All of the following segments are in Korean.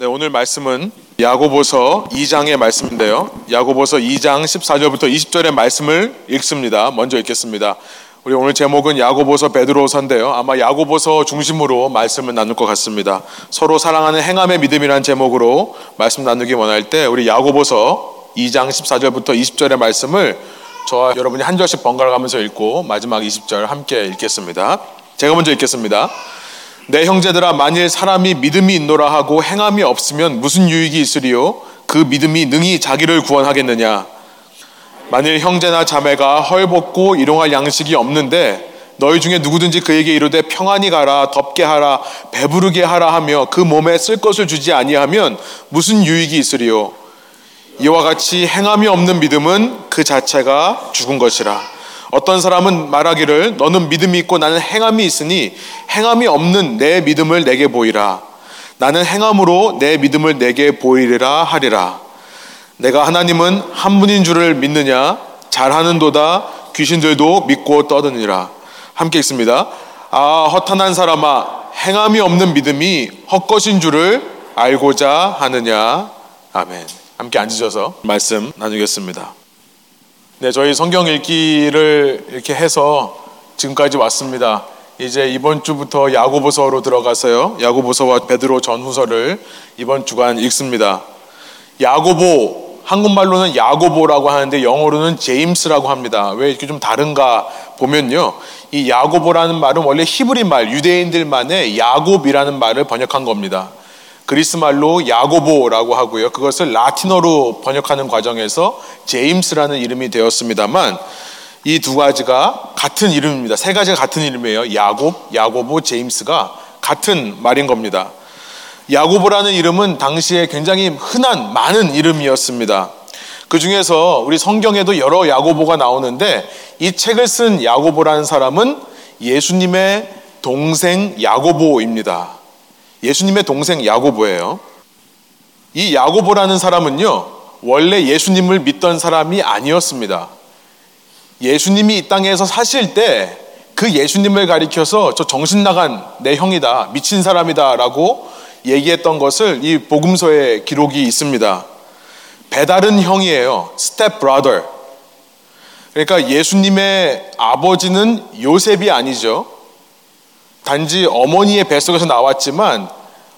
네, 오늘 말씀은 야고보서 2장의 말씀인데요. 야고보서 2장 14절부터 20절의 말씀을 읽습니다. 먼저 읽겠습니다. 우리 오늘 제목은 야고보서 베드로서인데요. 아마 야고보서 중심으로 말씀을 나눌 것 같습니다. 서로 사랑하는 행함의 믿음이라는 제목으로 말씀 나누기 원할 때 우리 야고보서 2장 14절부터 20절의 말씀을 저와 여러분이 한 절씩 번갈아 가면서 읽고 마지막 20절 함께 읽겠습니다. 제가 먼저 읽겠습니다. 내 형제들아 만일 사람이 믿음이 있노라 하고 행함이 없으면 무슨 유익이 있으리요? 그 믿음이 능히 자기를 구원하겠느냐? 만일 형제나 자매가 헐벗고 일용할 양식이 없는데 너희 중에 누구든지 그에게 이르되 평안히 가라 덥게 하라 배부르게 하라 하며 그 몸에 쓸 것을 주지 아니하면 무슨 유익이 있으리요? 이와 같이 행함이 없는 믿음은 그 자체가 죽은 것이라 어떤 사람은 말하기를 너는 믿음이 있고 나는 행함이 있으니 행함이 없는 내 믿음을 내게 보이라. 나는 행함으로 내 믿음을 내게 보이리라 하리라. 내가 하나님은 한 분인 줄을 믿느냐? 잘하는도다 귀신들도 믿고 떠드니라. 함께 읽습니다. 아 허탄한 사람아 행함이 없는 믿음이 헛것인 줄을 알고자 하느냐? 아멘. 함께 앉으셔서 말씀 나누겠습니다. 네, 저희 성경 읽기를 이렇게 해서 지금까지 왔습니다. 이제 이번 주부터 야고보서로 들어가서요. 야고보서와 베드로 전후서를 이번 주간 읽습니다. 야고보 한국말로는 야고보라고 하는데 영어로는 제임스라고 합니다. 왜 이렇게 좀 다른가 보면요. 이 야고보라는 말은 원래 히브리 말, 유대인들만의 야곱이라는 말을 번역한 겁니다. 그리스 말로 야고보라고 하고요. 그것을 라틴어로 번역하는 과정에서 제임스라는 이름이 되었습니다만 이 두 가지가 같은 이름입니다. 세 가지가 같은 이름이에요. 야곱, 야고보, 제임스가 같은 말인 겁니다. 야고보라는 이름은 당시에 굉장히 흔한 많은 이름이었습니다. 그 중에서 우리 성경에도 여러 야고보가 나오는데 이 책을 쓴 야고보라는 사람은 예수님의 동생 야고보입니다. 예수님의 동생 야고보예요. 이 야고보라는 사람은요, 원래 예수님을 믿던 사람이 아니었습니다. 예수님이 이 땅에서 사실 때 그 예수님을 가리켜서 저 정신 나간 내 형이다, 미친 사람이다 라고 얘기했던 것을 이 복음서에 기록이 있습니다. 배다른 형이에요. step brother. 그러니까 예수님의 아버지는 요셉이 아니죠. 단지 어머니의 뱃속에서 나왔지만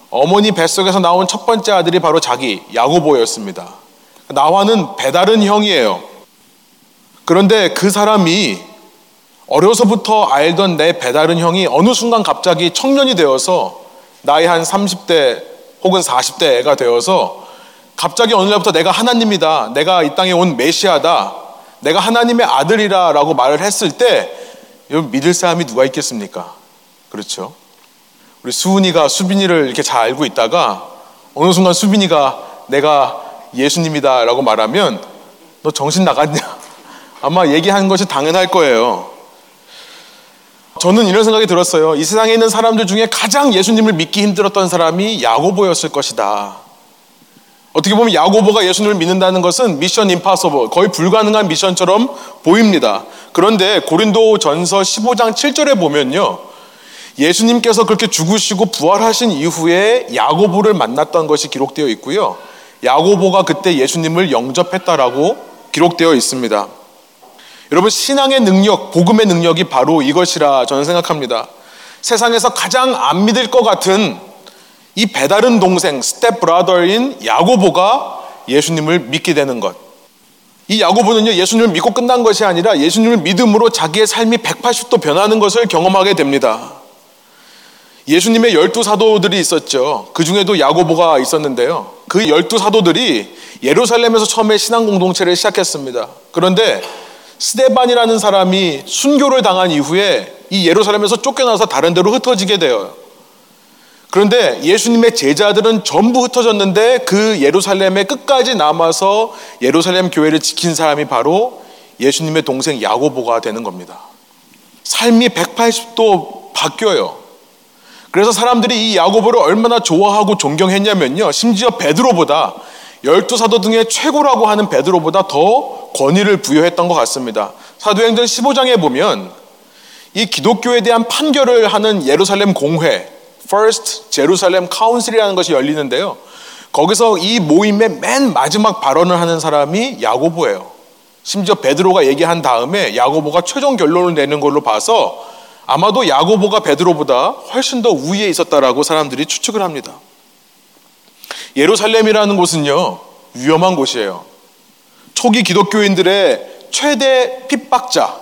어머니 뱃속에서 나온 첫 번째 아들이 바로 자기 야고보였습니다. 나와는 배다른 형이에요. 그런데 그 사람이 어려서부터 알던 내 배다른 형이 어느 순간 갑자기 청년이 되어서 나이 한 30대 혹은 40대 애가 되어서 갑자기 어느 날부터 내가 하나님이다. 내가 이 땅에 온 메시아다. 내가 하나님의 아들이라 라고 말을 했을 때 믿을 사람이 누가 있겠습니까? 그렇죠. 우리 수은이가 수빈이를 이렇게 잘 알고 있다가 어느 순간 수빈이가 내가 예수님이다 라고 말하면 너 정신 나갔냐? 아마 얘기하는 것이 당연할 거예요. 저는 이런 생각이 들었어요. 이 세상에 있는 사람들 중에 가장 예수님을 믿기 힘들었던 사람이 야고보였을 것이다. 어떻게 보면 야고보가 예수님을 믿는다는 것은 미션 임파서블, 거의 불가능한 미션처럼 보입니다. 그런데 고린도 전서 15장 7절에 보면요. 예수님께서 그렇게 죽으시고 부활하신 이후에 야고보를 만났던 것이 기록되어 있고요. 야고보가 그때 예수님을 영접했다라고 기록되어 있습니다. 여러분 신앙의 능력, 복음의 능력이 바로 이것이라 저는 생각합니다. 세상에서 가장 안 믿을 것 같은 이 배다른 동생 step brother인 야고보가 예수님을 믿게 되는 것. 이 야고보는요 예수님을 믿고 끝난 것이 아니라 예수님을 믿음으로 자기의 삶이 180도 변하는 것을 경험하게 됩니다. 예수님의 열두 사도들이 있었죠. 그 중에도 야고보가 있었는데요. 그 열두 사도들이 예루살렘에서 처음에 신앙 공동체를 시작했습니다. 그런데 스데반이라는 사람이 순교를 당한 이후에 이 예루살렘에서 쫓겨나서 다른 데로 흩어지게 돼요. 그런데 예수님의 제자들은 전부 흩어졌는데 그 예루살렘에 끝까지 남아서 예루살렘 교회를 지킨 사람이 바로 예수님의 동생 야고보가 되는 겁니다. 삶이 180도 바뀌어요. 그래서 사람들이 이 야고보를 얼마나 좋아하고 존경했냐면요. 심지어 베드로보다 열두 사도 등의 최고라고 하는 베드로보다 더 권위를 부여했던 것 같습니다. 사도행전 15장에 보면 이 기독교에 대한 판결을 하는 예루살렘 공회, First Jerusalem Council이라는 것이 열리는데요. 거기서 이 모임의 맨 마지막 발언을 하는 사람이 야고보예요. 심지어 베드로가 얘기한 다음에 야고보가 최종 결론을 내는 걸로 봐서 아마도 야고보가 베드로보다 훨씬 더 우위에 있었다라고 사람들이 추측을 합니다. 예루살렘이라는 곳은요, 위험한 곳이에요. 초기 기독교인들의 최대 핍박자,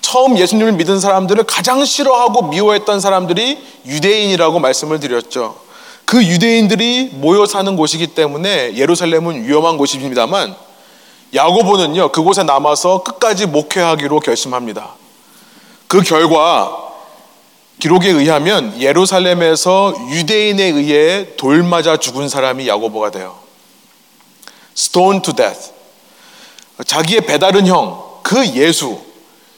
처음 예수님을 믿은 사람들을 가장 싫어하고 미워했던 사람들이 유대인이라고 말씀을 드렸죠. 그 유대인들이 모여 사는 곳이기 때문에 예루살렘은 위험한 곳입니다만 야고보는요, 그곳에 남아서 끝까지 목회하기로 결심합니다. 그 결과 기록에 의하면 예루살렘에서 유대인에 의해 돌 맞아 죽은 사람이 야고보가 돼요. Stone to death. 자기의 배다른 형, 그 예수.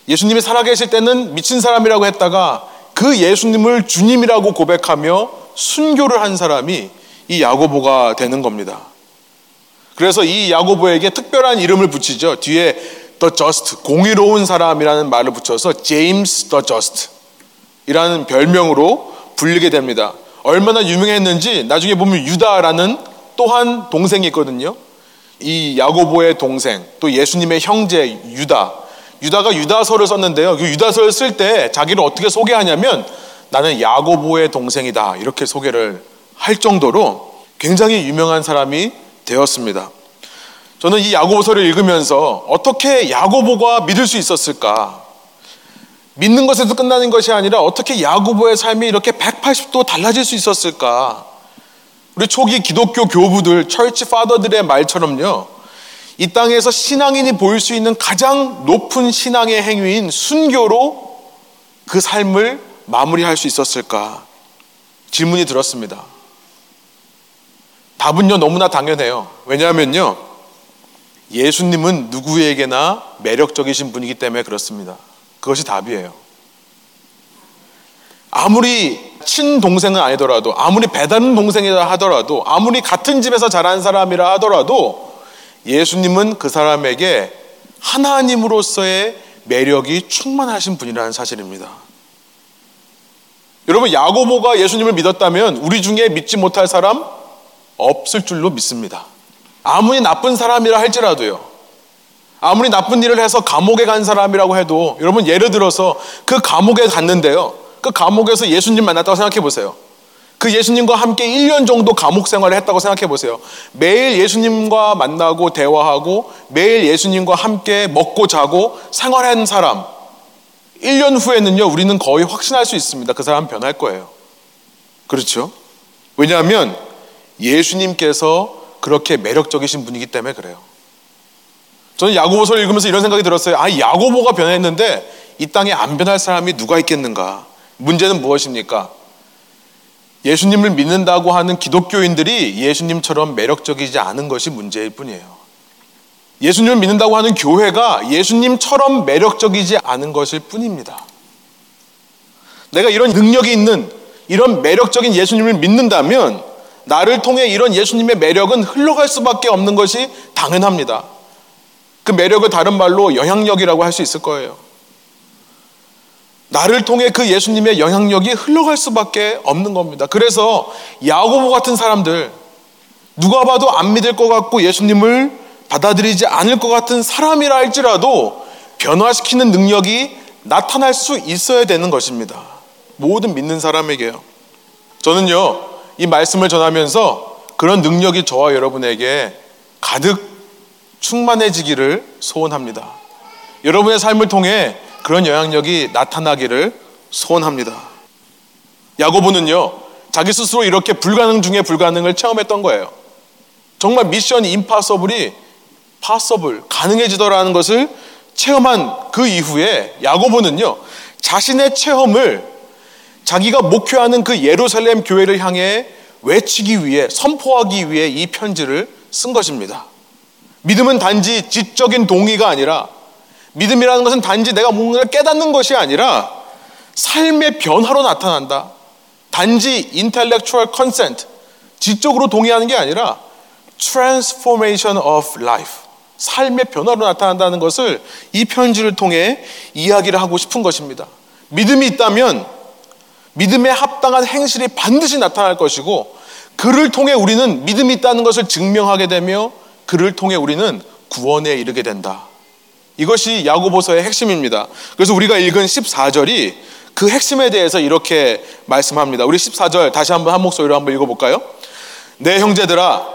예수님이 살아계실 때는 미친 사람이라고 했다가 그 예수님을 주님이라고 고백하며 순교를 한 사람이 이 야고보가 되는 겁니다. 그래서 이 야고보에게 특별한 이름을 붙이죠. 뒤에 the just, 공의로운 사람이라는 말을 붙여서 James the just 이라는 별명으로 불리게 됩니다. 얼마나 유명했는지 나중에 보면 유다라는 또한 동생이 있거든요. 이 야고보의 동생, 또 예수님의 형제 유다. 유다가 유다서를 썼는데요. 그 유다서를 쓸 때 자기를 어떻게 소개하냐면 나는 야고보의 동생이다. 이렇게 소개를 할 정도로 굉장히 유명한 사람이 되었습니다. 저는 이 야고보서를 읽으면서 어떻게 야고보가 믿을 수 있었을까? 믿는 것에서 끝나는 것이 아니라 어떻게 야고보의 삶이 이렇게 180도 달라질 수 있었을까? 우리 초기 기독교 교부들, 철치 파더들의 말처럼요. 이 땅에서 신앙인이 보일 수 있는 가장 높은 신앙의 행위인 순교로 그 삶을 마무리할 수 있었을까? 질문이 들었습니다. 답은요, 너무나 당연해요. 왜냐하면요, 예수님은 누구에게나 매력적이신 분이기 때문에 그렇습니다. 그것이 답이에요. 아무리 친동생은 아니더라도, 아무리 배다른 동생이라 하더라도, 아무리 같은 집에서 자란 사람이라 하더라도, 예수님은 그 사람에게 하나님으로서의 매력이 충만하신 분이라는 사실입니다. 여러분, 야고보가 예수님을 믿었다면 우리 중에 믿지 못할 사람 없을 줄로 믿습니다. 아무리 나쁜 사람이라 할지라도요. 아무리 나쁜 일을 해서 감옥에 간 사람이라고 해도 여러분 예를 들어서 그 감옥에 갔는데요. 그 감옥에서 예수님 만났다고 생각해 보세요. 그 예수님과 함께 1년 정도 감옥 생활을 했다고 생각해 보세요. 매일 예수님과 만나고 대화하고 매일 예수님과 함께 먹고 자고 생활한 사람. 1년 후에는요, 우리는 거의 확신할 수 있습니다. 그 사람 변할 거예요. 그렇죠? 왜냐하면 예수님께서 그렇게 매력적이신 분이기 때문에 그래요. 저는 야고보서를 읽으면서 이런 생각이 들었어요. 아, 야고보가 변했는데 이 땅에 안 변할 사람이 누가 있겠는가? 문제는 무엇입니까? 예수님을 믿는다고 하는 기독교인들이 예수님처럼 매력적이지 않은 것이 문제일 뿐이에요. 예수님을 믿는다고 하는 교회가 예수님처럼 매력적이지 않은 것일 뿐입니다. 내가 이런 능력이 있는 이런 매력적인 예수님을 믿는다면 나를 통해 이런 예수님의 매력은 흘러갈 수밖에 없는 것이 당연합니다. 그 매력을 다른 말로 영향력이라고 할 수 있을 거예요. 나를 통해 그 예수님의 영향력이 흘러갈 수밖에 없는 겁니다. 그래서 야고보 같은 사람들, 누가 봐도 안 믿을 것 같고 예수님을 받아들이지 않을 것 같은 사람이라 할지라도 변화시키는 능력이 나타날 수 있어야 되는 것입니다. 모든 믿는 사람에게요. 저는요, 이 말씀을 전하면서 그런 능력이 저와 여러분에게 가득 충만해지기를 소원합니다. 여러분의 삶을 통해 그런 영향력이 나타나기를 소원합니다. 야고보는요, 자기 스스로 이렇게 불가능 중에 불가능을 체험했던 거예요. 정말 미션 임파서블이 파서블, 가능해지더라는 것을 체험한 그 이후에 야고보는요, 자신의 체험을 자기가 목회하는 그 예루살렘 교회를 향해 외치기 위해, 선포하기 위해 이 편지를 쓴 것입니다. 믿음은 단지 지적인 동의가 아니라 믿음이라는 것은 단지 내가 뭔가를 깨닫는 것이 아니라 삶의 변화로 나타난다. 단지 intellectual consent, 지적으로 동의하는 게 아니라 transformation of life, 삶의 변화로 나타난다는 것을 이 편지를 통해 이야기를 하고 싶은 것입니다. 믿음이 있다면 믿음에 합당한 행실이 반드시 나타날 것이고 그를 통해 우리는 믿음이 있다는 것을 증명하게 되며 그를 통해 우리는 구원에 이르게 된다. 이것이 야고보서의 핵심입니다. 그래서 우리가 읽은 14절이 그 핵심에 대해서 이렇게 말씀합니다. 우리 14절 다시 한번 한 목소리로 한번 읽어볼까요? 내 형제들아,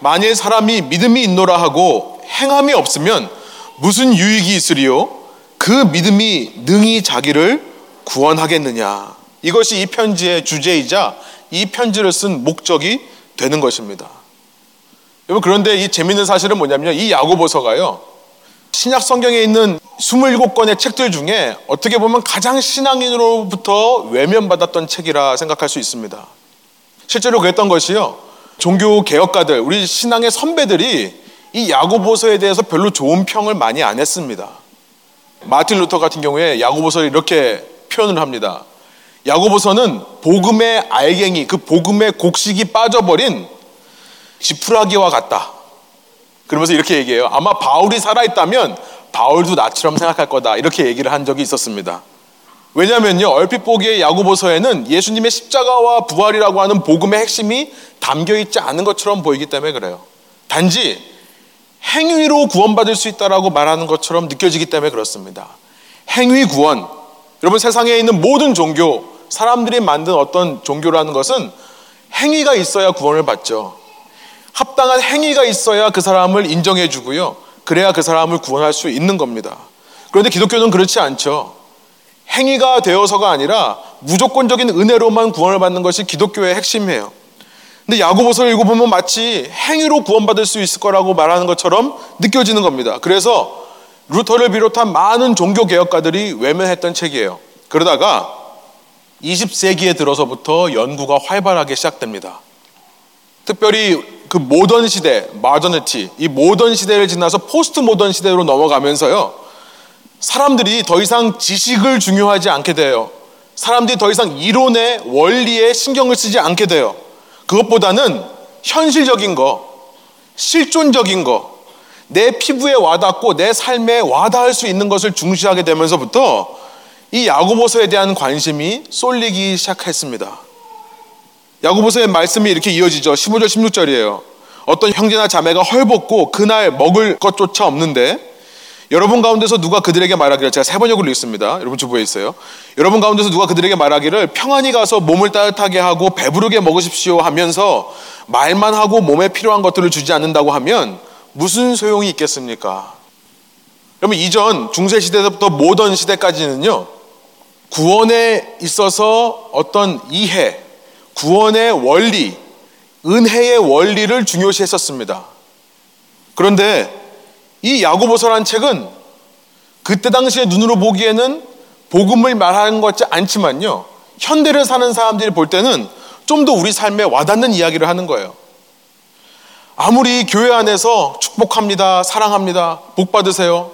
만일 사람이 믿음이 있노라 하고 행함이 없으면 무슨 유익이 있으리요? 그 믿음이 능히 자기를 구원하겠느냐. 이것이 이 편지의 주제이자 이 편지를 쓴 목적이 되는 것입니다. 여러분 그런데 이 재밌는 사실은 뭐냐면 이 야고보서가요. 신약 성경에 있는 27권의 책들 중에 어떻게 보면 가장 신앙인으로부터 외면받았던 책이라 생각할 수 있습니다. 실제로 그랬던 것이요. 종교 개혁가들, 우리 신앙의 선배들이 이 야고보서에 대해서 별로 좋은 평을 많이 안 했습니다. 마틴 루터 같은 경우에 야고보서를 이렇게 표현을 합니다. 야고보서는 복음의 알갱이, 그 복음의 곡식이 빠져버린 지푸라기와 같다. 그러면서 이렇게 얘기해요. 아마 바울이 살아있다면 바울도 나처럼 생각할 거다. 이렇게 얘기를 한 적이 있었습니다. 왜냐면요, 얼핏 보기에 야고보서에는 예수님의 십자가와 부활이라고 하는 복음의 핵심이 담겨 있지 않은 것처럼 보이기 때문에 그래요. 단지 행위로 구원받을 수 있다라고 말하는 것처럼 느껴지기 때문에 그렇습니다. 행위 구원. 여러분 세상에 있는 모든 종교, 사람들이 만든 어떤 종교라는 것은 행위가 있어야 구원을 받죠. 합당한 행위가 있어야 그 사람을 인정해 주고요. 그래야 그 사람을 구원할 수 있는 겁니다. 그런데 기독교는 그렇지 않죠. 행위가 되어서가 아니라 무조건적인 은혜로만 구원을 받는 것이 기독교의 핵심이에요. 근데 야고보서를 읽어보면 마치 행위로 구원받을 수 있을 거라고 말하는 것처럼 느껴지는 겁니다. 그래서 루터를 비롯한 많은 종교 개혁가들이 외면했던 책이에요. 그러다가 20세기에 들어서부터 연구가 활발하게 시작됩니다. 특별히 그 모던 시대, modernity, 이 모던 시대를 지나서 포스트 모던 시대로 넘어가면서요. 사람들이 더 이상 지식을 중요하지 않게 돼요. 사람들이 더 이상 이론의 원리에 신경을 쓰지 않게 돼요. 그것보다는 현실적인 거, 실존적인 거, 내 피부에 와닿고 내 삶에 와닿을 수 있는 것을 중시하게 되면서부터 이 야고보서에 대한 관심이 쏠리기 시작했습니다. 야고보서의 말씀이 이렇게 이어지죠. 15절 16절이에요. 어떤 형제나 자매가 헐벗고 그날 먹을 것조차 없는데 여러분 가운데서 누가 그들에게 말하기를 제가 세 번역을 읽습니다. 여러분 주부에 있어요. 여러분 가운데서 누가 그들에게 말하기를 평안히 가서 몸을 따뜻하게 하고 배부르게 먹으십시오 하면서 말만 하고 몸에 필요한 것들을 주지 않는다고 하면 무슨 소용이 있겠습니까? 그러면 이전 중세 시대부터 모던 시대까지는요. 구원에 있어서 어떤 이해, 구원의 원리, 은혜의 원리를 중요시 했었습니다. 그런데 이 야고보서라는 책은 그때 당시에 눈으로 보기에는 복음을 말하는 것 같지 않지만요. 현대를 사는 사람들이 볼 때는 좀 더 우리 삶에 와닿는 이야기를 하는 거예요. 아무리 교회 안에서 축복합니다, 사랑합니다, 복 받으세요,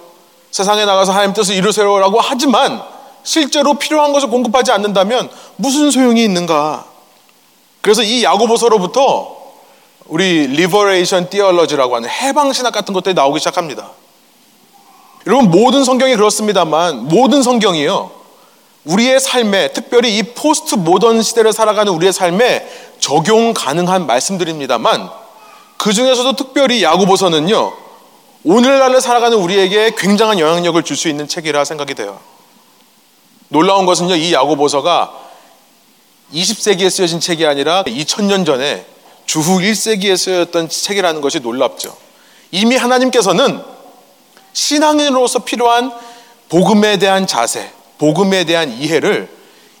세상에 나가서 하나님 뜻을 이루세요라고 하지만 실제로 필요한 것을 공급하지 않는다면 무슨 소용이 있는가? 그래서 이 야고보서로부터 우리 liberation theology라고 하는 해방 신학 같은 것들이 나오기 시작합니다. 여러분 모든 성경이 그렇습니다만 모든 성경이요. 우리의 삶에 특별히 이 포스트 모던 시대를 살아가는 우리의 삶에 적용 가능한 말씀들입니다만 그 중에서도 특별히 야고보서는요. 오늘날을 살아가는 우리에게 굉장한 영향력을 줄 수 있는 책이라 생각이 돼요. 놀라운 것은요. 이 야고보서가 20세기에 쓰여진 책이 아니라 2000년 전에 주후 1세기에 쓰였던 책이라는 것이 놀랍죠. 이미 하나님께서는 신앙인으로서 필요한 복음에 대한 자세, 복음에 대한 이해를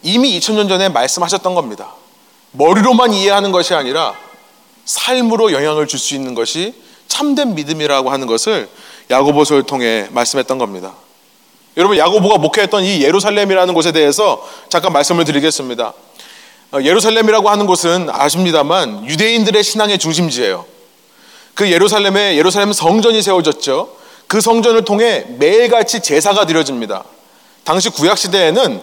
이미 2000년 전에 말씀하셨던 겁니다. 머리로만 이해하는 것이 아니라 삶으로 영향을 줄 수 있는 것이 참된 믿음이라고 하는 것을 야고보서를 통해 말씀했던 겁니다. 여러분 야고보가 목회했던 이 예루살렘이라는 곳에 대해서 잠깐 말씀을 드리겠습니다. 어, 예루살렘이라고 하는 곳은 아십니다만 유대인들의 신앙의 중심지예요. 그 예루살렘에 예루살렘 성전이 세워졌죠. 그 성전을 통해 매일같이 제사가 드려집니다. 당시 구약 시대에는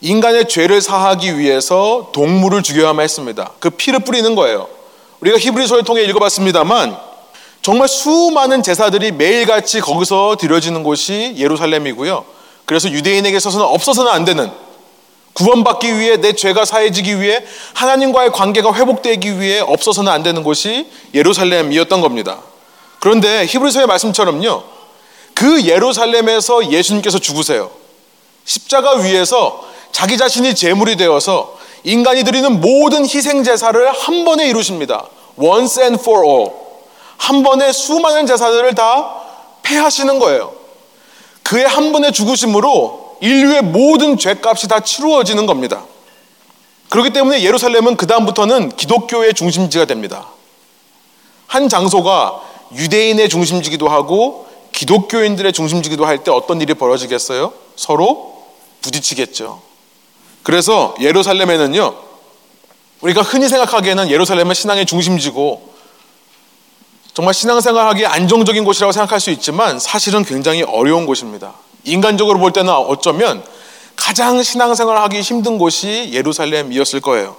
인간의 죄를 사하기 위해서 동물을 죽여야만 했습니다. 그 피를 뿌리는 거예요. 우리가 히브리서를 통해 읽어봤습니다만 정말 수많은 제사들이 매일같이 거기서 드려지는 곳이 예루살렘이고요. 그래서 유대인에게 있어서는 없어서는 안 되는 구원받기 위해 내 죄가 사해지기 위해 하나님과의 관계가 회복되기 위해 없어서는 안 되는 곳이 예루살렘이었던 겁니다. 그런데 히브리서의 말씀처럼요. 그 예루살렘에서 예수님께서 죽으세요. 십자가 위에서 자기 자신이 제물이 되어서 인간이 드리는 모든 희생 제사를 한 번에 이루십니다. Once and for all. 한 번에 수많은 제사들을 다 폐하시는 거예요. 그의 한 번의 죽으심으로 인류의 모든 죄값이 다 치루어지는 겁니다. 그렇기 때문에 예루살렘은 그다음부터는 기독교의 중심지가 됩니다. 한 장소가 유대인의 중심지기도 하고 기독교인들의 중심지기도 할 때 어떤 일이 벌어지겠어요? 서로 부딪히겠죠. 그래서 예루살렘에는요, 우리가 흔히 생각하기에는 예루살렘은 신앙의 중심지고 정말 신앙생활하기 안정적인 곳이라고 생각할 수 있지만 사실은 굉장히 어려운 곳입니다. 인간적으로 볼 때는 어쩌면 가장 신앙생활하기 힘든 곳이 예루살렘이었을 거예요.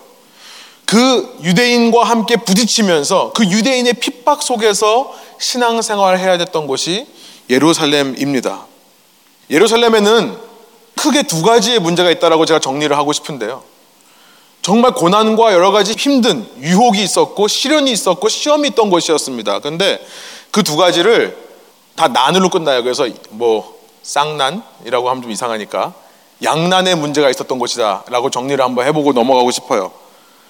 그 유대인과 함께 부딪히면서 그 유대인의 핍박 속에서 신앙생활을 해야 됐던 곳이 예루살렘입니다. 예루살렘에는 크게 두 가지의 문제가 있다라고 제가 정리를 하고 싶은데요. 정말 고난과 여러 가지 힘든 유혹이 있었고 시련이 있었고 시험이 있던 곳이었습니다. 근데 그 두 가지를 다 난으로 끝나요. 그래서 뭐 쌍난이라고 하면 좀 이상하니까 양난의 문제가 있었던 곳이다라고 정리를 한번 해보고 넘어가고 싶어요.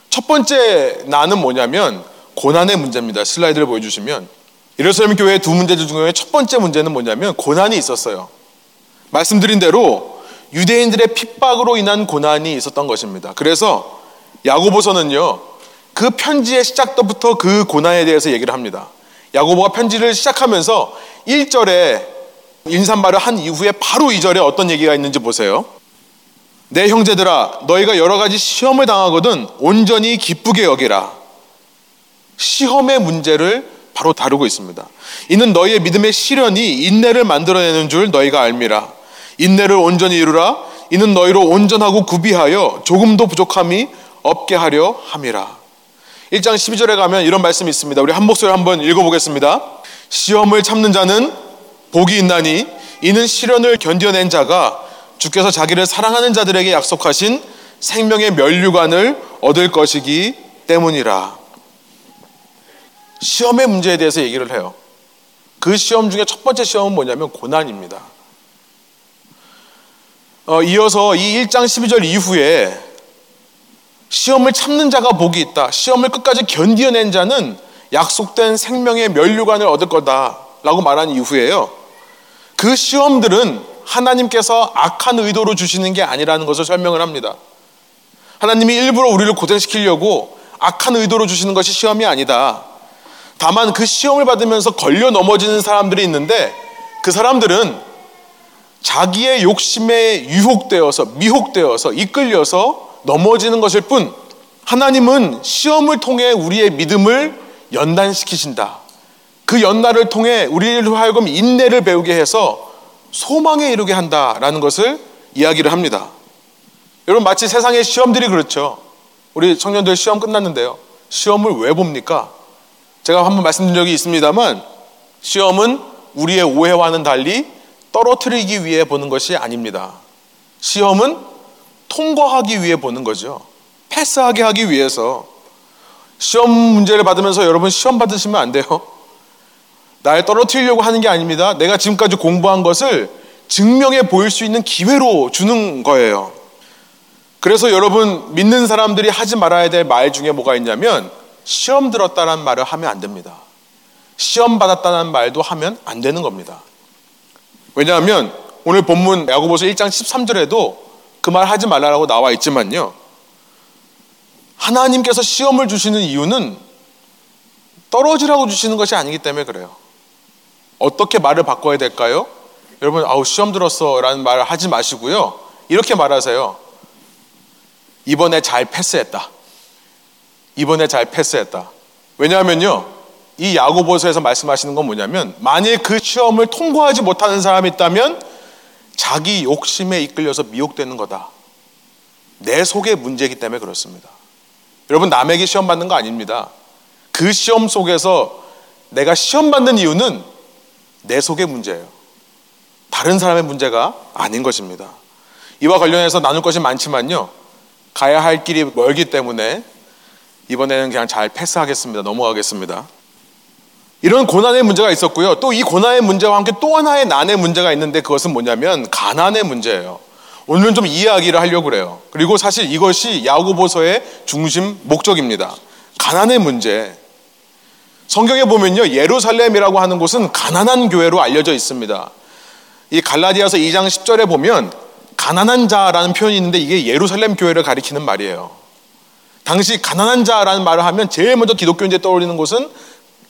첫 번째 난은 뭐냐면 고난의 문제입니다. 슬라이드를 보여주시면 예루살렘 교회의 두 문제 중에 첫 번째 문제는 뭐냐면 고난이 있었어요. 말씀드린 대로 유대인들의 핍박으로 인한 고난이 있었던 것입니다. 그래서 야고보서는요, 그 편지의 시작부터 그 고난에 대해서 얘기를 합니다. 야고보가 편지를 시작하면서 1절에 인사말을 한 이후에 바로 2절에 어떤 얘기가 있는지 보세요. 내 형제들아, 너희가 여러 가지 시험을 당하거든 온전히 기쁘게 여기라. 시험의 문제를 바로 다루고 있습니다. 이는 너희의 믿음의 시련이 인내를 만들어내는 줄 너희가 알미라. 인내를 온전히 이루라. 이는 너희로 온전하고 구비하여 조금도 부족함이 없게 하려 함이라. 1장 12절에 가면 이런 말씀이 있습니다. 우리 한 목소리 한번 읽어보겠습니다. 시험을 참는 자는 복이 있나니 이는 시련을 견뎌낸 자가 주께서 자기를 사랑하는 자들에게 약속하신 생명의 면류관을 얻을 것이기 때문이라. 시험의 문제에 대해서 얘기를 해요. 그 시험 중에 첫 번째 시험은 뭐냐면 고난입니다. 어, 이어서 이 1장 12절 이후에 시험을 참는 자가 복이 있다. 시험을 끝까지 견디어낸 자는 약속된 생명의 면류관을 얻을 거다라고 말한 이후에요. 그 시험들은 하나님께서 악한 의도로 주시는 게 아니라는 것을 설명을 합니다. 하나님이 일부러 우리를 고생시키려고 악한 의도로 주시는 것이 시험이 아니다. 다만 그 시험을 받으면서 걸려 넘어지는 사람들이 있는데 그 사람들은 자기의 욕심에 유혹되어서 미혹되어서 이끌려서 넘어지는 것일 뿐 하나님은 시험을 통해 우리의 믿음을 연단시키신다. 그 연단을 통해 우리를 하여금 인내를 배우게 해서 소망에 이르게 한다라는 것을 이야기를 합니다. 여러분 마치 세상의 시험들이 그렇죠. 우리 청년들 시험 끝났는데요. 시험을 왜 봅니까? 제가 한번 말씀드린 적이 있습니다만 시험은 우리의 오해와는 달리 떨어뜨리기 위해 보는 것이 아닙니다. 시험은 통과하기 위해 보는 거죠. 패스하게 하기 위해서 시험 문제를 받으면서 여러분 시험 받으시면 안 돼요. 날 떨어뜨리려고 하는 게 아닙니다. 내가 지금까지 공부한 것을 증명해 보일 수 있는 기회로 주는 거예요. 그래서 여러분 믿는 사람들이 하지 말아야 될 말 중에 뭐가 있냐면 시험 들었다는 말을 하면 안 됩니다. 시험 받았다는 말도 하면 안 되는 겁니다. 왜냐하면 오늘 본문 야고보서 1장 13절에도 그 말 하지 말라고 나와 있지만요. 하나님께서 시험을 주시는 이유는 떨어지라고 주시는 것이 아니기 때문에 그래요. 어떻게 말을 바꿔야 될까요? 여러분, 아우, 시험 들었어. 라는 말을 하지 마시고요. 이렇게 말하세요. 이번에 잘 패스했다. 이번에 잘 패스했다. 왜냐하면요. 이 야고보서에서 말씀하시는 건 뭐냐면 만일 그 시험을 통과하지 못하는 사람이 있다면 자기 욕심에 이끌려서 미혹되는 거다. 내 속의 문제이기 때문에 그렇습니다. 여러분 남에게 시험 받는 거 아닙니다. 그 시험 속에서 내가 시험 받는 이유는 내 속의 문제예요. 다른 사람의 문제가 아닌 것입니다. 이와 관련해서 나눌 것이 많지만요. 가야 할 길이 멀기 때문에 이번에는 그냥 잘 패스하겠습니다. 넘어가겠습니다. 이런 고난의 문제가 있었고요. 또 이 고난의 문제와 함께 또 하나의 난의 문제가 있는데 그것은 뭐냐면 가난의 문제예요. 오늘은 좀 이야기를 하려고 그래요. 그리고 사실 이것이 야고보서의 중심 목적입니다. 가난의 문제. 성경에 보면요. 예루살렘이라고 하는 곳은 가난한 교회로 알려져 있습니다. 이 갈라디아서 2장 10절에 보면 가난한 자라는 표현이 있는데 이게 예루살렘 교회를 가리키는 말이에요. 당시 가난한 자라는 말을 하면 제일 먼저 기독교인들이 떠올리는 곳은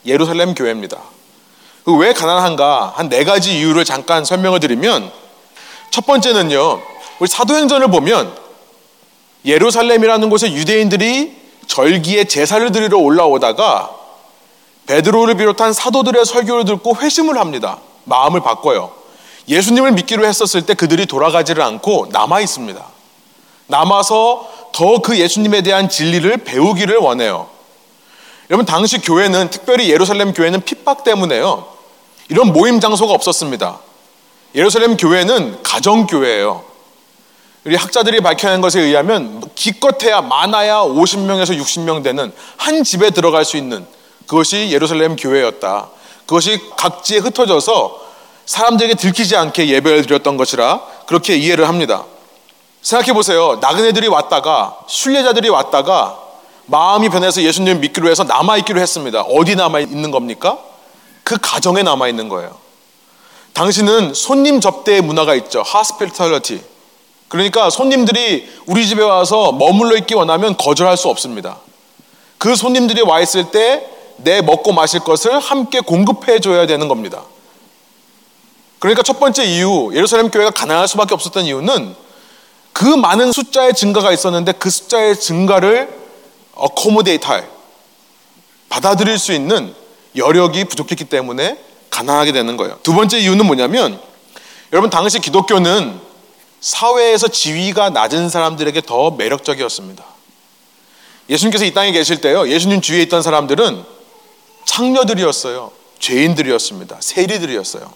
예루살렘 교회입니다. 그왜 가난한가? 한 네 가지 이유를 잠깐 설명을 드리면 첫 번째는요. 우리 사도행전을 보면 예루살렘이라는 곳에 유대인들이 절기에 제사를 드리러 올라오다가 베드로를 비롯한 사도들의 설교를 듣고 회심을 합니다. 마음을 바꿔요. 예수님을 믿기로 했었을 때 그들이 돌아가지를 않고 남아 있습니다. 남아서 더 그 예수님에 대한 진리를 배우기를 원해요. 여러분 당시 교회는 특별히 예루살렘 교회는 핍박 때문에요. 이런 모임 장소가 없었습니다. 예루살렘 교회는 가정 교회예요. 우리 학자들이 밝혀낸 것에 의하면 기껏해야 많아야 50명에서 60명 되는 한 집에 들어갈 수 있는 그것이 예루살렘 교회였다. 그것이 각지에 흩어져서 사람들에게 들키지 않게 예배를 드렸던 것이라 그렇게 이해를 합니다. 생각해 보세요. 나그네들이 왔다가 순례자들이 왔다가 마음이 변해서 예수님을 믿기로 해서 남아있기로 했습니다. 어디 남아있는 겁니까? 그 가정에 남아있는 거예요. 당신은 손님 접대의 문화가 있죠. hospitality. 그러니까 손님들이 우리 집에 와서 머물러 있기 원하면 거절할 수 없습니다. 그 손님들이 와 있을 때 내 먹고 마실 것을 함께 공급해 줘야 되는 겁니다. 그러니까 첫 번째 이유, 예루살렘 교회가 가난할 수밖에 없었던 이유는 그 많은 숫자의 증가가 있었는데 그 숫자의 증가를 어코모데이트 할 받아들일 수 있는 여력이 부족했기 때문에 가난하게 되는 거예요. 두 번째 이유는 뭐냐면 여러분 당시 기독교는 사회에서 지위가 낮은 사람들에게 더 매력적이었습니다. 예수님께서 이 땅에 계실 때요. 예수님 주위에 있던 사람들은 창녀들이었어요. 죄인들이었습니다. 세리들이었어요.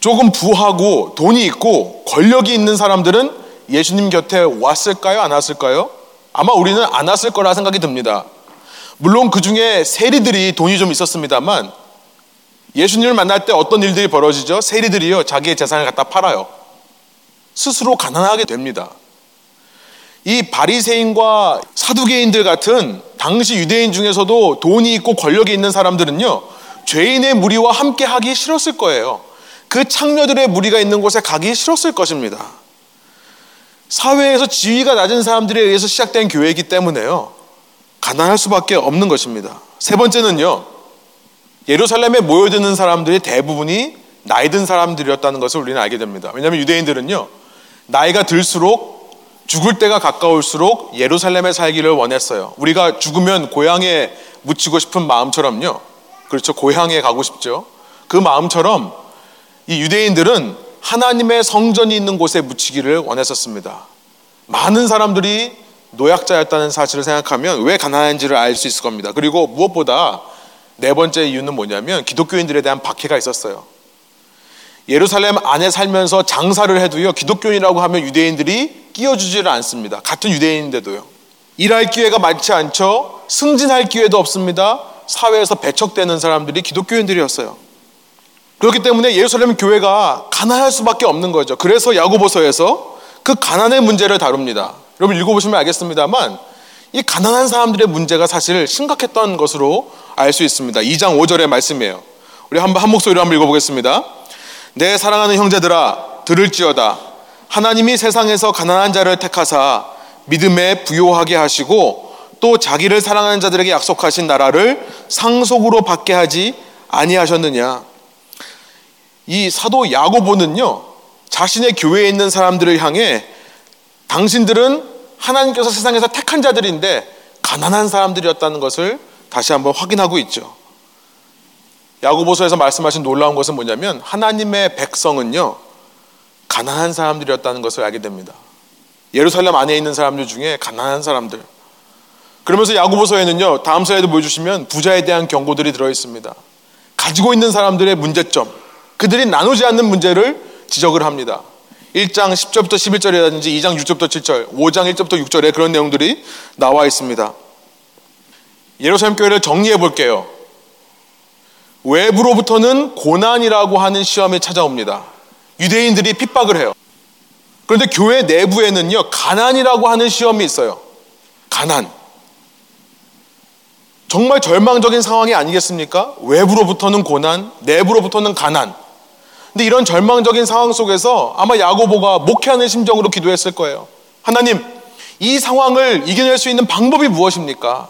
조금 부하고 돈이 있고 권력이 있는 사람들은 예수님 곁에 왔을까요? 안 왔을까요? 아마 우리는 안 왔을 거라 생각이 듭니다. 물론 그 중에 세리들이 돈이 좀 있었습니다만 예수님을 만날 때 어떤 일들이 벌어지죠? 세리들이요, 자기의 재산을 갖다 팔아요. 스스로 가난하게 됩니다. 이 바리새인과 사두개인들 같은 당시 유대인 중에서도 돈이 있고 권력이 있는 사람들은요, 죄인의 무리와 함께 하기 싫었을 거예요. 그 창녀들의 무리가 있는 곳에 가기 싫었을 것입니다. 사회에서 지위가 낮은 사람들에 의해서 시작된 교회이기 때문에요. 가난할 수밖에 없는 것입니다. 세 번째는요. 예루살렘에 모여드는 사람들이 대부분이 나이 든 사람들이었다는 것을 우리는 알게 됩니다. 왜냐하면 유대인들은요. 나이가 들수록 죽을 때가 가까울수록 예루살렘에 살기를 원했어요. 우리가 죽으면 고향에 묻히고 싶은 마음처럼요. 그렇죠. 고향에 가고 싶죠. 그 마음처럼 이 유대인들은 하나님의 성전이 있는 곳에 묻히기를 원했었습니다. 많은 사람들이 노약자였다는 사실을 생각하면 왜 가난한지를 알 수 있을 겁니다. 그리고 무엇보다 네 번째 이유는 뭐냐면 기독교인들에 대한 박해가 있었어요. 예루살렘 안에 살면서 장사를 해도요, 기독교인이라고 하면 유대인들이 끼워주지를 않습니다. 같은 유대인인데도요. 일할 기회가 많지 않죠. 승진할 기회도 없습니다. 사회에서 배척되는 사람들이 기독교인들이었어요. 그렇기 때문에 예루살렘 교회가 가난할 수밖에 없는 거죠. 그래서 야고보서에서 그 가난의 문제를 다룹니다. 여러분 읽어보시면 알겠습니다만 이 가난한 사람들의 문제가 사실 심각했던 것으로 알 수 있습니다. 2장 5절의 말씀이에요. 우리 한번 한 목소리로 한번 읽어보겠습니다. 내 사랑하는 형제들아 들을지어다 하나님이 세상에서 가난한 자를 택하사 믿음에 부요하게 하시고 또 자기를 사랑하는 자들에게 약속하신 나라를 상속으로 받게 하지 아니하셨느냐 이 사도 야고보는요, 자신의 교회에 있는 사람들을 향해 당신들은 하나님께서 세상에서 택한 자들인데 가난한 사람들이었다는 것을 다시 한번 확인하고 있죠. 야고보서에서 말씀하신 놀라운 것은 뭐냐면 하나님의 백성은요, 가난한 사람들이었다는 것을 알게 됩니다. 예루살렘 안에 있는 사람들 중에 가난한 사람들. 그러면서 야고보서에는요, 다음 슬라이드 보여주시면 부자에 대한 경고들이 들어 있습니다. 가지고 있는 사람들의 문제점, 그들이 나누지 않는 문제를 지적을 합니다. 1장 10절부터 11절이라든지 2장 6절부터 7절, 5장 1절부터 6절에 그런 내용들이 나와 있습니다. 예루살렘 교회를 정리해 볼게요. 외부로부터는 고난이라고 하는 시험이 찾아옵니다. 유대인들이 핍박을 해요. 그런데 교회 내부에는요, 가난이라고 하는 시험이 있어요. 가난. 정말 절망적인 상황이 아니겠습니까? 외부로부터는 고난, 내부로부터는 가난. 근데 이런 절망적인 상황 속에서 아마 야고보가 목회하는 심정으로 기도했을 거예요. 하나님, 이 상황을 이겨낼 수 있는 방법이 무엇입니까?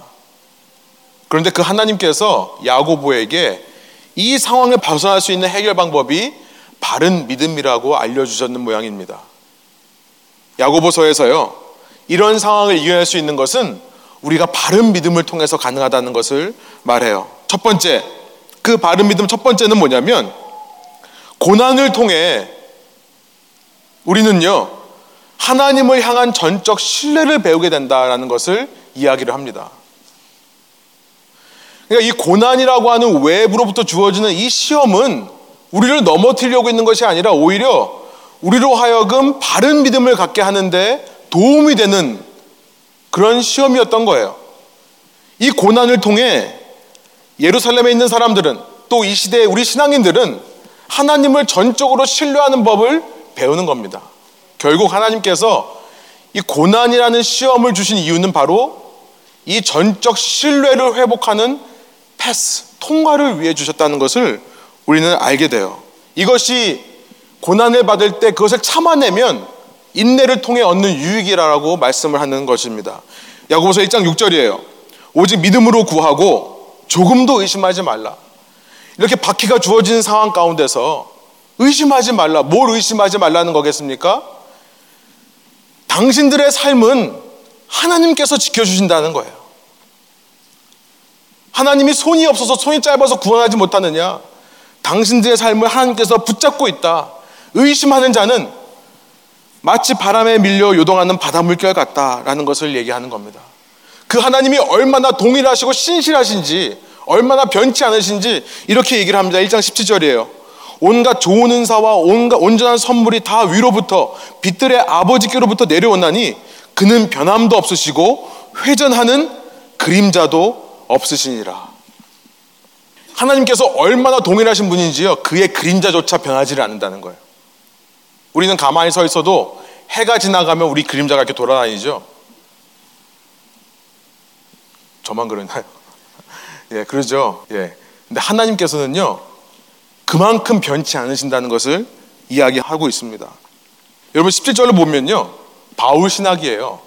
그런데 그 하나님께서 야고보에게 이 상황을 벗어날 수 있는 해결 방법이 바른 믿음이라고 알려주셨는 모양입니다. 야고보서에서요, 이런 상황을 이겨낼 수 있는 것은 우리가 바른 믿음을 통해서 가능하다는 것을 말해요. 첫 번째, 그 바른 믿음 첫 번째는 뭐냐면, 고난을 통해 우리는요, 하나님을 향한 전적 신뢰를 배우게 된다라는 것을 이야기를 합니다. 그러니까 이 고난이라고 하는 외부로부터 주어지는 이 시험은 우리를 넘어뜨리려고 있는 것이 아니라 오히려 우리로 하여금 바른 믿음을 갖게 하는데 도움이 되는 그런 시험이었던 거예요. 이 고난을 통해 예루살렘에 있는 사람들은 또 이 시대의 우리 신앙인들은 하나님을 전적으로 신뢰하는 법을 배우는 겁니다. 결국 하나님께서 이 고난이라는 시험을 주신 이유는 바로 이 전적 신뢰를 회복하는 패스, 통과를 위해 주셨다는 것을 우리는 알게 돼요. 이것이 고난을 받을 때 그것을 참아내면 인내를 통해 얻는 유익이라고 말씀을 하는 것입니다. 야고보서 1장 6절이에요. 오직 믿음으로 구하고 조금도 의심하지 말라. 이렇게 바퀴가 주어진 상황 가운데서 의심하지 말라. 뭘 의심하지 말라는 거겠습니까? 당신들의 삶은 하나님께서 지켜주신다는 거예요. 하나님이 손이 없어서 손이 짧아서 구원하지 못하느냐? 당신들의 삶을 하나님께서 붙잡고 있다. 의심하는 자는 마치 바람에 밀려 요동하는 바다 물결 같다라는 것을 얘기하는 겁니다. 그 하나님이 얼마나 동일하시고 신실하신지, 얼마나 변치 않으신지 이렇게 얘기를 합니다. 1장 17절이에요. 온갖 좋은 은사와 온갖 온전한 선물이 다 위로부터 빛들의 아버지께로부터 내려오나니 그는 변함도 없으시고 회전하는 그림자도 없으시니라. 하나님께서 얼마나 동일하신 분인지요. 그의 그림자조차 변하지를 않는다는 거예요. 우리는 가만히 서 있어도 해가 지나가면 우리 그림자가 이렇게 돌아다니죠. 저만 그러나요? 예, 그러죠. 예. 근데 하나님께서는요, 그만큼 변치 않으신다는 것을 이야기하고 있습니다. 여러분 17절을 보면요. 바울 신학이에요.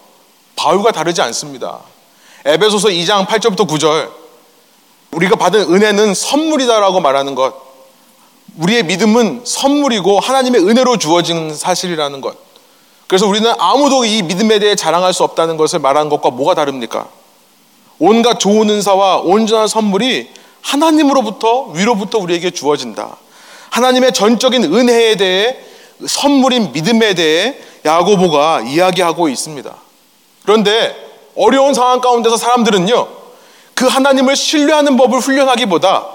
바울과 다르지 않습니다. 에베소서 2장 8절부터 9절. 우리가 받은 은혜는 선물이다라고 말하는 것. 우리의 믿음은 선물이고 하나님의 은혜로 주어진 사실이라는 것. 그래서 우리는 아무도 이 믿음에 대해 자랑할 수 없다는 것을 말하는 것과 뭐가 다릅니까? 온갖 좋은 은사와 온전한 선물이 하나님으로부터 위로부터 우리에게 주어진다. 하나님의 전적인 은혜에 대해 선물인 믿음에 대해 야고보가 이야기하고 있습니다. 그런데 어려운 상황 가운데서 사람들은요, 그 하나님을 신뢰하는 법을 훈련하기보다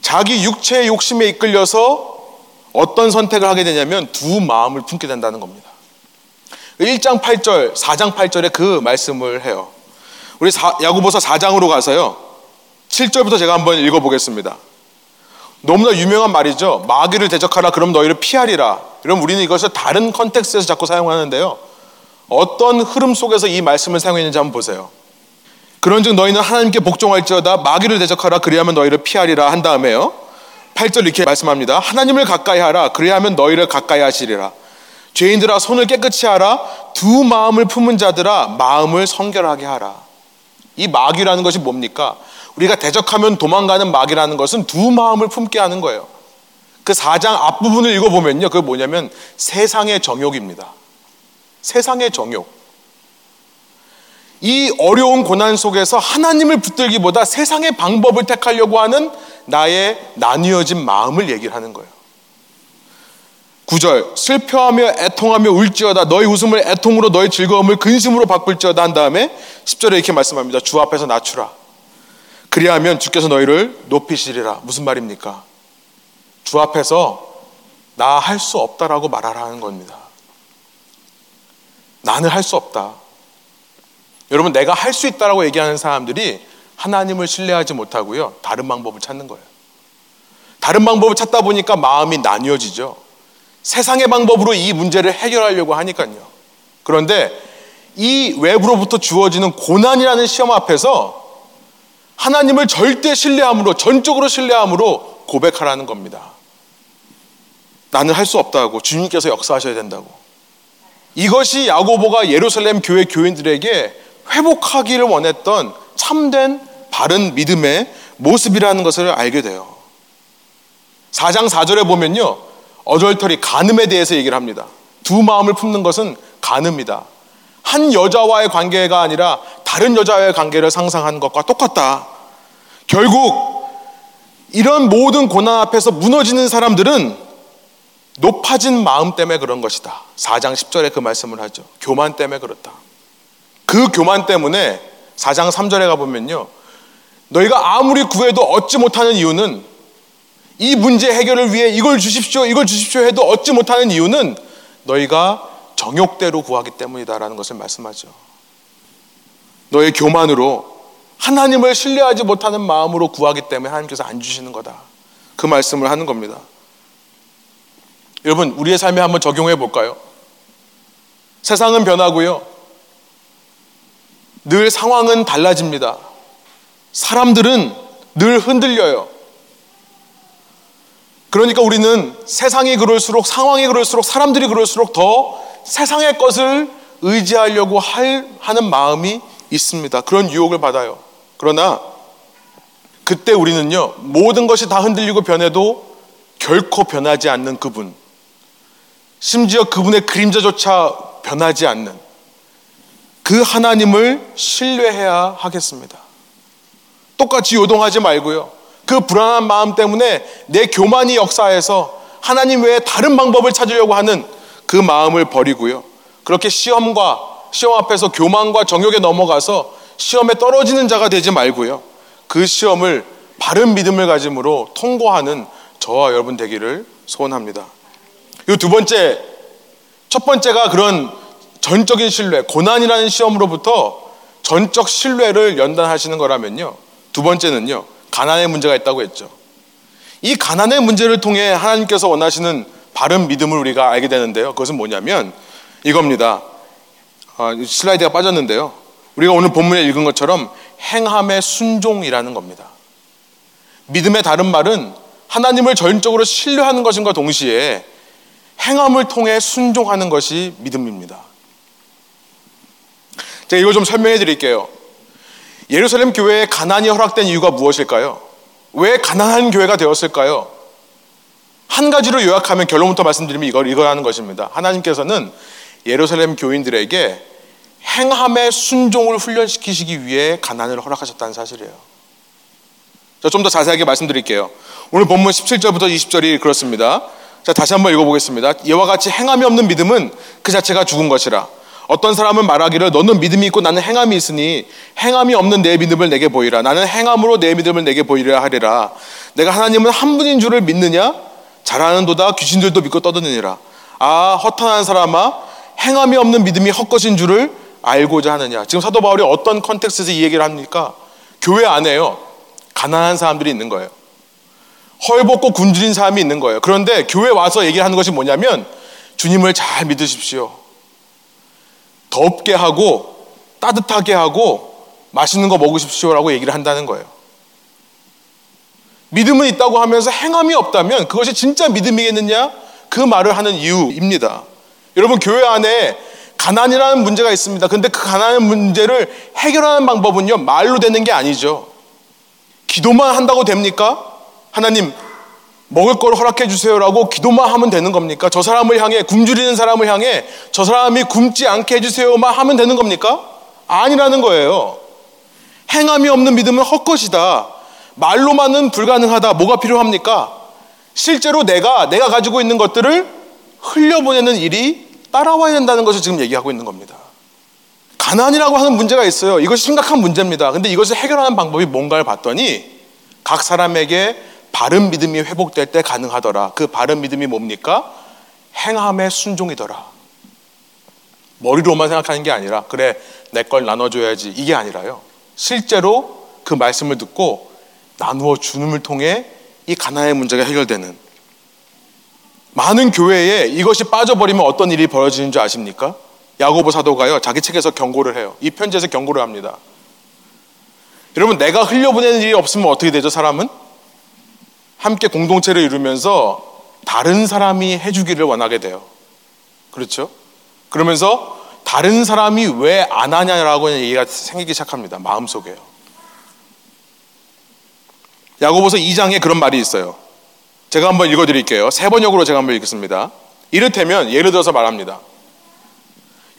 자기 육체의 욕심에 이끌려서 어떤 선택을 하게 되냐면 두 마음을 품게 된다는 겁니다. 1장 8절, 4장 8절에 그 말씀을 해요. 우리 야구보서 4장으로 가서요. 7절부터 제가 한번 읽어보겠습니다. 너무나 유명한 말이죠. 마귀를 대적하라 그럼 너희를 피하리라. 그럼 우리는 이것을 다른 컨텍스트에서 자꾸 사용하는데요. 어떤 흐름 속에서 이 말씀을 사용했는지 한번 보세요. 그런즉 너희는 하나님께 복종할지어다 마귀를 대적하라 그리하면 너희를 피하리라 한 다음에요. 8절 이렇게 말씀합니다. 하나님을 가까이 하라 그리하면 너희를 가까이 하시리라. 죄인들아 손을 깨끗이 하라 두 마음을 품은 자들아 마음을 성결하게 하라. 이 마귀라는 것이 뭡니까? 우리가 대적하면 도망가는 마귀라는 것은 두 마음을 품게 하는 거예요. 그 4장 앞부분을 읽어보면요. 그게 뭐냐면 세상의 정욕입니다. 세상의 정욕. 이 어려운 고난 속에서 하나님을 붙들기보다 세상의 방법을 택하려고 하는 나의 나뉘어진 마음을 얘기를 하는 거예요. 9절 슬퍼하며 애통하며 울지어다 너희 웃음을 애통으로 너희 즐거움을 근심으로 바꿀지어다 한 다음에 10절에 이렇게 말씀합니다. 주 앞에서 낮추라. 그리하면 주께서 너희를 높이시리라. 무슨 말입니까? 주 앞에서 나 할 수 없다라고 말하라는 겁니다. 나는 할 수 없다. 여러분, 내가 할 수 있다라고 얘기하는 사람들이 하나님을 신뢰하지 못하고요. 다른 방법을 찾는 거예요. 다른 방법을 찾다 보니까 마음이 나뉘어지죠. 세상의 방법으로 이 문제를 해결하려고 하니까요. 그런데 이 외부로부터 주어지는 고난이라는 시험 앞에서 하나님을 절대 신뢰함으로, 전적으로 신뢰함으로 고백하라는 겁니다. 나는 할 수 없다고 주님께서 역사하셔야 된다고. 이것이 야고보가 예루살렘 교회 교인들에게 회복하기를 원했던 참된 바른 믿음의 모습이라는 것을 알게 돼요. 4장 4절에 보면요. 어절털이 간음에 대해서 얘기를 합니다. 두 마음을 품는 것은 간음이다. 한 여자와의 관계가 아니라 다른 여자와의 관계를 상상하는 것과 똑같다. 결국 이런 모든 고난 앞에서 무너지는 사람들은 높아진 마음 때문에 그런 것이다. 4장 10절에 그 말씀을 하죠. 교만 때문에 그렇다. 그 교만 때문에 4장 3절에 가보면요. 너희가 아무리 구해도 얻지 못하는 이유는 이 문제 해결을 위해 이걸 주십시오, 이걸 주십시오 해도 얻지 못하는 이유는 너희가 정욕대로 구하기 때문이다라는 것을 말씀하죠. 너의 교만으로 하나님을 신뢰하지 못하는 마음으로 구하기 때문에 하나님께서 안 주시는 거다. 그 말씀을 하는 겁니다. 여러분, 우리의 삶에 한번 적용해 볼까요? 세상은 변하고요. 늘 상황은 달라집니다. 사람들은 늘 흔들려요. 그러니까 우리는 세상이 그럴수록 상황이 그럴수록 사람들이 그럴수록 더 세상의 것을 의지하려고 할, 하는 마음이 있습니다. 그런 유혹을 받아요. 그러나 그때 우리는요, 모든 것이 다 흔들리고 변해도 결코 변하지 않는 그분, 심지어 그분의 그림자조차 변하지 않는 그 하나님을 신뢰해야 하겠습니다. 똑같이 요동하지 말고요. 그 불안한 마음 때문에 내 교만이 역사해서 하나님 외에 다른 방법을 찾으려고 하는 그 마음을 버리고요. 그렇게 시험과 시험 앞에서 교만과 정욕에 넘어가서 시험에 떨어지는 자가 되지 말고요. 그 시험을 바른 믿음을 가짐으로 통과하는 저와 여러분 되기를 소원합니다. 이 두 번째, 첫 번째가 그런 전적인 신뢰, 고난이라는 시험으로부터 전적 신뢰를 연단하시는 거라면요. 두 번째는요, 가난의 문제가 있다고 했죠. 이 가난의 문제를 통해 하나님께서 원하시는 바른 믿음을 우리가 알게 되는데요. 그것은 뭐냐면 이겁니다. 아, 슬라이드가 빠졌는데요. 우리가 오늘 본문에 읽은 것처럼 행함의 순종이라는 겁니다. 믿음의 다른 말은 하나님을 전적으로 신뢰하는 것인과 동시에 행함을 통해 순종하는 것이 믿음입니다. 제가 이걸 좀 설명해 드릴게요. 예루살렘 교회에 가난이 허락된 이유가 무엇일까요? 왜 가난한 교회가 되었을까요? 한 가지로 요약하면 결론부터 말씀드리면 이걸 이거라는 것입니다. 하나님께서는 예루살렘 교인들에게 행함의 순종을 훈련시키시기 위해 가난을 허락하셨다는 사실이에요. 좀더 자세하게 말씀드릴게요. 오늘 본문 17절부터 20절이 그렇습니다. 자, 다시 한번 읽어보겠습니다. 이와 같이 행함이 없는 믿음은 그 자체가 죽은 것이라. 어떤 사람은 말하기를 너는 믿음이 있고 나는 행함이 있으니 행함이 없는 내 믿음을 내게 보이라. 나는 행함으로 내 믿음을 내게 보이라 하리라. 내가 하나님은 한 분인 줄을 믿느냐? 잘하는도다 귀신들도 믿고 떠드느니라. 아 허탄한 사람아 행함이 없는 믿음이 헛것인 줄을 알고자 하느냐. 지금 사도 바울이 어떤 컨텍스트에서 이 얘기를 합니까? 교회 안에요. 가난한 사람들이 있는 거예요. 헐벗고 굶주린 사람이 있는 거예요. 그런데 교회 와서 얘기하는 것이 뭐냐면 주님을 잘 믿으십시오. 덥게 하고 따뜻하게 하고 맛있는 거 먹으십시오라고 얘기를 한다는 거예요. 믿음은 있다고 하면서 행함이 없다면 그것이 진짜 믿음이겠느냐? 그 말을 하는 이유입니다. 여러분 교회 안에 가난이라는 문제가 있습니다. 근데 그 가난의 문제를 해결하는 방법은요, 말로 되는 게 아니죠. 기도만 한다고 됩니까? 하나님, 먹을 걸 허락해 주세요라고 기도만 하면 되는 겁니까? 저 사람을 향해, 굶주리는 사람을 향해 저 사람이 굶지 않게 해주세요만 하면 되는 겁니까? 아니라는 거예요. 행함이 없는 믿음은 헛것이다. 말로만은 불가능하다. 뭐가 필요합니까? 실제로 내가, 내가 가지고 있는 것들을 흘려보내는 일이 따라와야 된다는 것을 지금 얘기하고 있는 겁니다. 가난이라고 하는 문제가 있어요. 이것이 심각한 문제입니다. 근데 이것을 해결하는 방법이 뭔가를 봤더니 각 사람에게 바른 믿음이 회복될 때 가능하더라. 그 바른 믿음이 뭡니까? 행함의 순종이더라. 머리로만 생각하는 게 아니라 그래 내 걸 나눠줘야지 이게 아니라요. 실제로 그 말씀을 듣고 나누어 주님을 통해 이 가나의 문제가 해결되는 많은 교회에 이것이 빠져버리면 어떤 일이 벌어지는 줄 아십니까? 야고보 사도가요 자기 책에서 경고를 해요. 이 편지에서 경고를 합니다. 여러분 내가 흘려보내는 일이 없으면 어떻게 되죠 사람은? 함께 공동체를 이루면서 다른 사람이 해주기를 원하게 돼요. 그렇죠? 그러면서 다른 사람이 왜 안 하냐라고 얘기가 생기기 시작합니다. 마음속에요. 야고보서 2장에 그런 말이 있어요. 제가 한번 읽어드릴게요. 세 번역으로 제가 한번 읽겠습니다. 이를테면 예를 들어서 말합니다.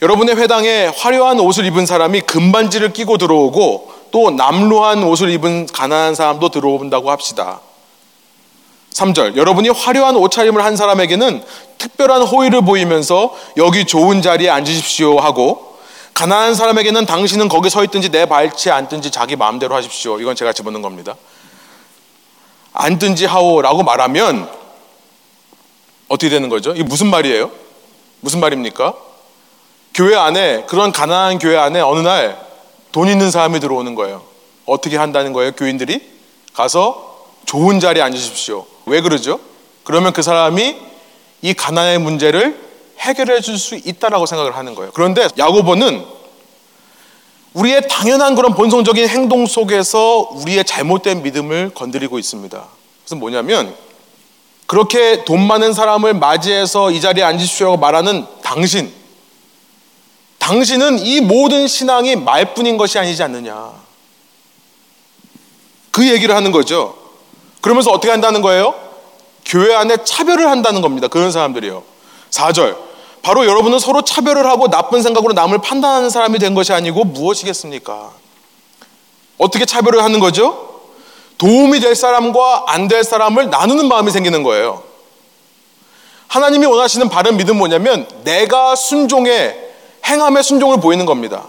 여러분의 회당에 화려한 옷을 입은 사람이 금반지를 끼고 들어오고 또 남루한 옷을 입은 가난한 사람도 들어온다고 합시다. 3절 여러분이 화려한 옷차림을 한 사람에게는 특별한 호의를 보이면서 여기 좋은 자리에 앉으십시오 하고 가난한 사람에게는 당신은 거기 서 있든지 내 발치에 앉든지 자기 마음대로 하십시오. 이건 제가 집어넣은 겁니다. 앉든지 하오라고 말하면 어떻게 되는 거죠? 이게 무슨 말이에요? 무슨 말입니까? 교회 안에 그런 가난한 교회 안에 어느 날 돈 있는 사람이 들어오는 거예요. 어떻게 한다는 거예요? 교인들이 가서 좋은 자리에 앉으십시오. 왜 그러죠? 그러면 그 사람이 이 가난의 문제를 해결해 줄 수 있다라고 생각을 하는 거예요. 그런데 야고보는 우리의 당연한 그런 본성적인 행동 속에서 우리의 잘못된 믿음을 건드리고 있습니다. 그래서 뭐냐면 그렇게 돈 많은 사람을 맞이해서 이 자리에 앉으십시오라고 말하는 당신 당신은 이 모든 신앙이 말뿐인 것이 아니지 않느냐. 그 얘기를 하는 거죠. 그러면서 어떻게 한다는 거예요? 교회 안에 차별을 한다는 겁니다. 그런 사람들이요. 4절. 바로 여러분은 서로 차별을 하고 나쁜 생각으로 남을 판단하는 사람이 된 것이 아니고 무엇이겠습니까? 어떻게 차별을 하는 거죠? 도움이 될 사람과 안 될 사람을 나누는 마음이 생기는 거예요. 하나님이 원하시는 바른 믿음 뭐냐면 내가 순종에 행함의 순종을 보이는 겁니다.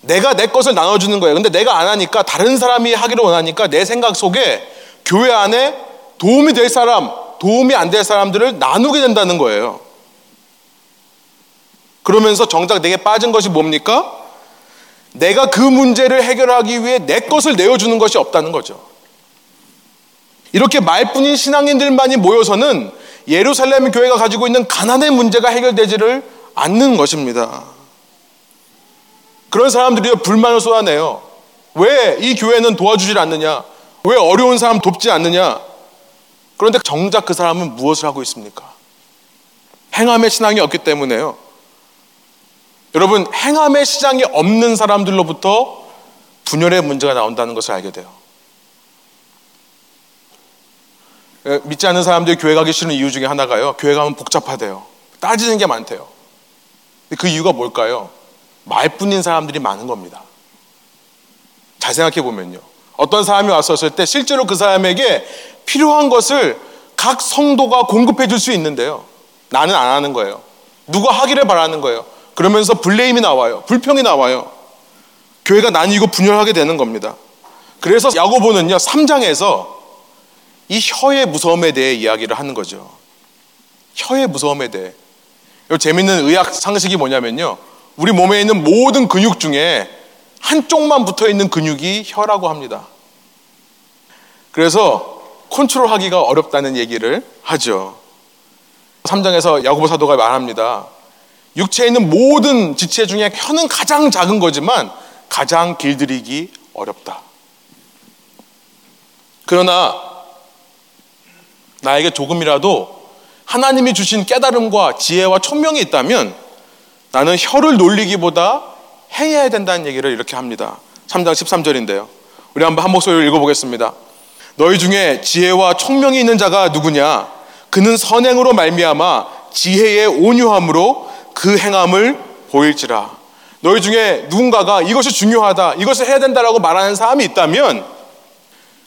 내가 내 것을 나눠주는 거예요. 근데 내가 안 하니까 다른 사람이 하기를 원하니까 내 생각 속에 교회 안에 도움이 될 사람, 도움이 안 될 사람들을 나누게 된다는 거예요. 그러면서 정작 내게 빠진 것이 뭡니까? 내가 그 문제를 해결하기 위해 내 것을 내어주는 것이 없다는 거죠. 이렇게 말뿐인 신앙인들만이 모여서는 예루살렘 교회가 가지고 있는 가난의 문제가 해결되지를 않는 것입니다. 그런 사람들이 불만을 쏟아내요. 왜 이 교회는 도와주질 않느냐? 왜 어려운 사람 돕지 않느냐? 그런데 정작 그 사람은 무엇을 하고 있습니까? 행함의 신앙이 없기 때문에요. 여러분, 행함의 시장이 없는 사람들로부터 분열의 문제가 나온다는 것을 알게 돼요. 예, 믿지 않는 사람들이 교회 가기 싫은 이유 중에 하나가요. 교회 가면 복잡하대요. 따지는 게 많대요. 그 이유가 뭘까요? 말뿐인 사람들이 많은 겁니다. 잘 생각해 보면요. 어떤 사람이 왔었을 때 실제로 그 사람에게 필요한 것을 각 성도가 공급해 줄 수 있는데요. 나는 안 하는 거예요. 누가 하기를 바라는 거예요. 그러면서 블레임이 나와요. 불평이 나와요. 교회가 나뉘고 분열하게 되는 겁니다. 그래서 야고보는요, 3장에서 이 혀의 무서움에 대해 이야기를 하는 거죠. 혀의 무서움에 대해. 재밌는 의학 상식이 뭐냐면요. 우리 몸에 있는 모든 근육 중에 한쪽만 붙어 있는 근육이 혀라고 합니다. 그래서 컨트롤 하기가 어렵다는 얘기를 하죠. 3장에서 야고보 사도가 말합니다. 육체에 있는 모든 지체 중에 혀는 가장 작은 거지만 가장 길들이기 어렵다. 그러나 나에게 조금이라도 하나님이 주신 깨달음과 지혜와 총명이 있다면 나는 혀를 놀리기보다 행해야 된다는 얘기를 이렇게 합니다. 3장 13절인데요. 우리 한번 한 목소리로 읽어보겠습니다. 너희 중에 지혜와 총명이 있는 자가 누구냐? 그는 선행으로 말미암아 지혜의 온유함으로 그 행함을 보일지라. 너희 중에 누군가가 이것이 중요하다, 이것을 해야 된다라고 말하는 사람이 있다면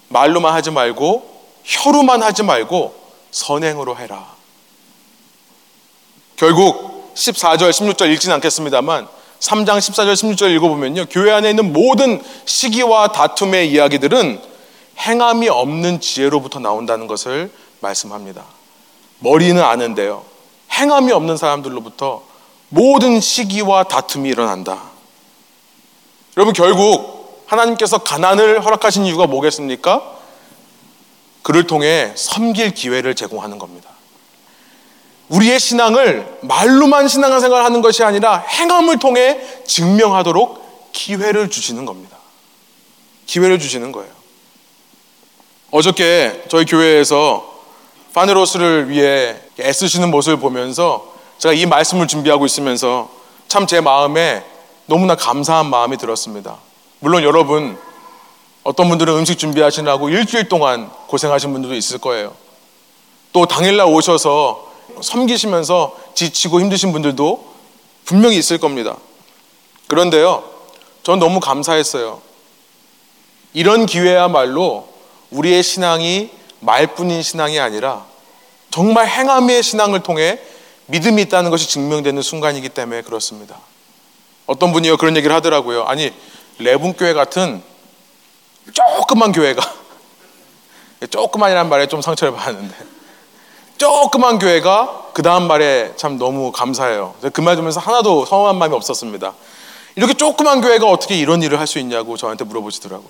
말로만 하지 말고 혀로만 하지 말고 선행으로 해라. 결국 14절, 16절 읽지는 않겠습니다만 3장 14절, 16절 읽어보면요. 교회 안에 있는 모든 시기와 다툼의 이야기들은 행함이 없는 지혜로부터 나온다는 것을 말씀합니다. 머리는 아는데요. 행함이 없는 사람들로부터 모든 시기와 다툼이 일어난다. 여러분 결국 하나님께서 가난을 허락하신 이유가 뭐겠습니까? 그를 통해 섬길 기회를 제공하는 겁니다. 우리의 신앙을 말로만 신앙생활을 하는 것이 아니라 행함을 통해 증명하도록 기회를 주시는 겁니다. 기회를 주시는 거예요. 어저께 저희 교회에서 파네로스를 위해 애쓰시는 모습을 보면서 제가 이 말씀을 준비하고 있으면서 참 제 마음에 너무나 감사한 마음이 들었습니다. 물론 여러분 어떤 분들은 음식 준비하시느라고 일주일 동안 고생하신 분들도 있을 거예요. 또 당일날 오셔서 섬기시면서 지치고 힘드신 분들도 분명히 있을 겁니다. 그런데요, 전 너무 감사했어요. 이런 기회야말로 우리의 신앙이 말뿐인 신앙이 아니라 정말 행함의 신앙을 통해 믿음이 있다는 것이 증명되는 순간이기 때문에 그렇습니다. 어떤 분이요 그런 얘기를 하더라고요. 아니 레분교회 같은 조그만 교회가 조그만이란 말에 좀 상처를 받았는데 조그만 교회가 그 다음 말에 참 너무 감사해요. 그 말 들으면서 하나도 서운한 마음이 없었습니다. 이렇게 조그만 교회가 어떻게 이런 일을 할 수 있냐고 저한테 물어보시더라고요.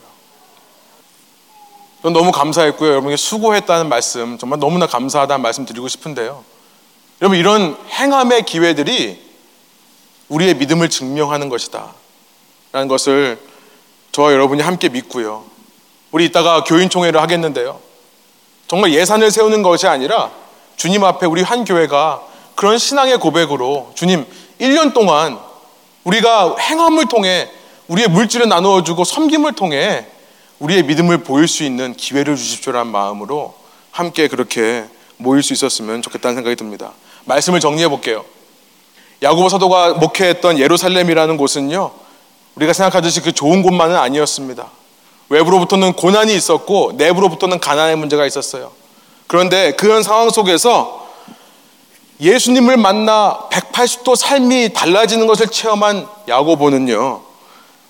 전 너무 감사했고요. 여러분께 수고했다는 말씀, 정말 너무나 감사하다는 말씀 드리고 싶은데요. 여러분, 이런 행함의 기회들이 우리의 믿음을 증명하는 것이다. 라는 것을 저와 여러분이 함께 믿고요. 우리 이따가 교인총회를 하겠는데요. 정말 예산을 세우는 것이 아니라 주님 앞에 우리 한 교회가 그런 신앙의 고백으로 주님 1년 동안 우리가 행함을 통해 우리의 물질을 나누어 주고 섬김을 통해 우리의 믿음을 보일 수 있는 기회를 주십시오라는 마음으로 함께 그렇게 모일 수 있었으면 좋겠다는 생각이 듭니다. 말씀을 정리해 볼게요. 야고보 사도가 목회했던 예루살렘이라는 곳은요. 우리가 생각하듯이 그 좋은 곳만은 아니었습니다. 외부로부터는 고난이 있었고 내부로부터는 가난의 문제가 있었어요. 그런데 그런 상황 속에서 예수님을 만나 180도 삶이 달라지는 것을 체험한 야고보는요,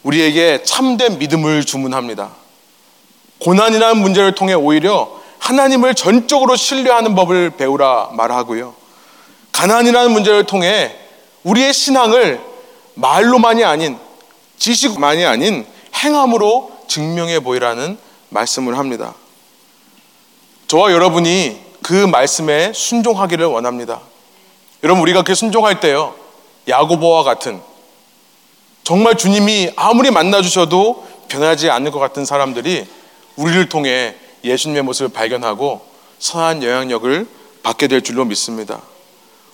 우리에게 참된 믿음을 주문합니다. 고난이라는 문제를 통해 오히려 하나님을 전적으로 신뢰하는 법을 배우라 말하고요. 가난이라는 문제를 통해 우리의 신앙을 말로만이 아닌 지식만이 아닌 행함으로 증명해 보이라는 말씀을 합니다. 저와 여러분이 그 말씀에 순종하기를 원합니다. 여러분 우리가 그 순종할 때요. 야고보와 같은 정말 주님이 아무리 만나 주셔도 변하지 않을 것 같은 사람들이 우리를 통해 예수님의 모습을 발견하고 선한 영향력을 받게 될 줄로 믿습니다.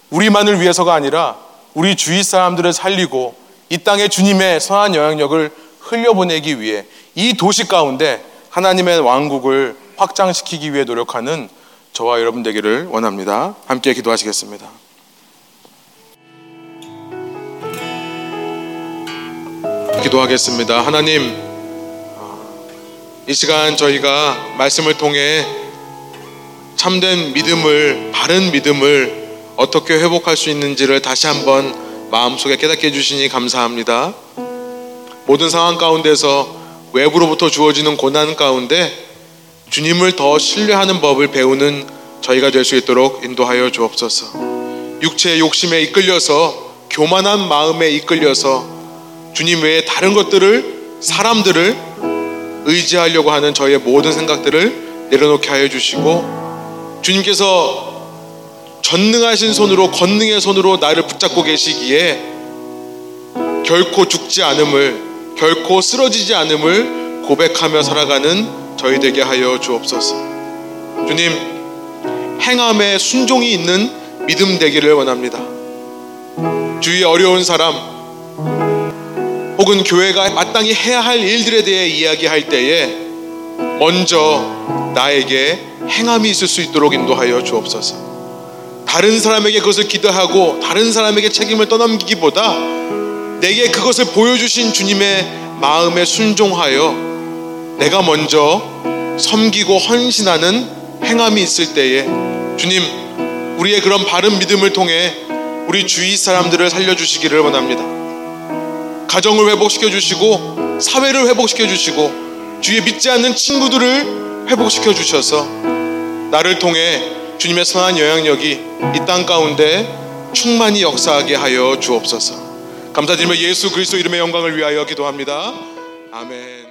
우리만을 위해서가 아니라 우리 주위 사람들을 살리고 이 땅에 주님의 선한 영향력을 흘려보내기 위해 이 도시 가운데 하나님의 왕국을 확장시키기 위해 노력하는 저와 여러분 되기를 원합니다. 함께 기도하시겠습니다. 기도하겠습니다. 하나님, 이 시간 저희가 말씀을 통해 참된 믿음을, 바른 믿음을 어떻게 회복할 수 있는지를 다시 한번 마음속에 깨닫게 해주시니 감사합니다. 모든 상황 가운데서 외부로부터 주어지는 고난 가운데 주님을 더 신뢰하는 법을 배우는 저희가 될 수 있도록 인도하여 주옵소서. 육체의 욕심에 이끌려서 교만한 마음에 이끌려서 주님 외에 다른 것들을 사람들을 의지하려고 하는 저희의 모든 생각들을 내려놓게 하여 주시고 주님께서 전능하신 손으로 권능의 손으로 나를 붙잡고 계시기에 결코 죽지 않음을 결코 쓰러지지 않음을 고백하며 살아가는 저희 되게 하여 주옵소서. 주님, 행함에 순종이 있는 믿음 되기를 원합니다. 주위 어려운 사람, 혹은 교회가 마땅히 해야 할 일들에 대해 이야기할 때에 먼저 나에게 행함이 있을 수 있도록 인도하여 주옵소서. 다른 사람에게 그것을 기도하고 다른 사람에게 책임을 떠넘기기보다 내게 그것을 보여주신 주님의 마음에 순종하여 내가 먼저 섬기고 헌신하는 행함이 있을 때에 주님 우리의 그런 바른 믿음을 통해 우리 주위 사람들을 살려주시기를 원합니다. 가정을 회복시켜 주시고 사회를 회복시켜 주시고 주위에 믿지 않는 친구들을 회복시켜 주셔서 나를 통해 주님의 선한 영향력이 이 땅 가운데 충만히 역사하게 하여 주옵소서. 감사드리며 예수 그리스도 이름의 영광을 위하여 기도합니다. 아멘.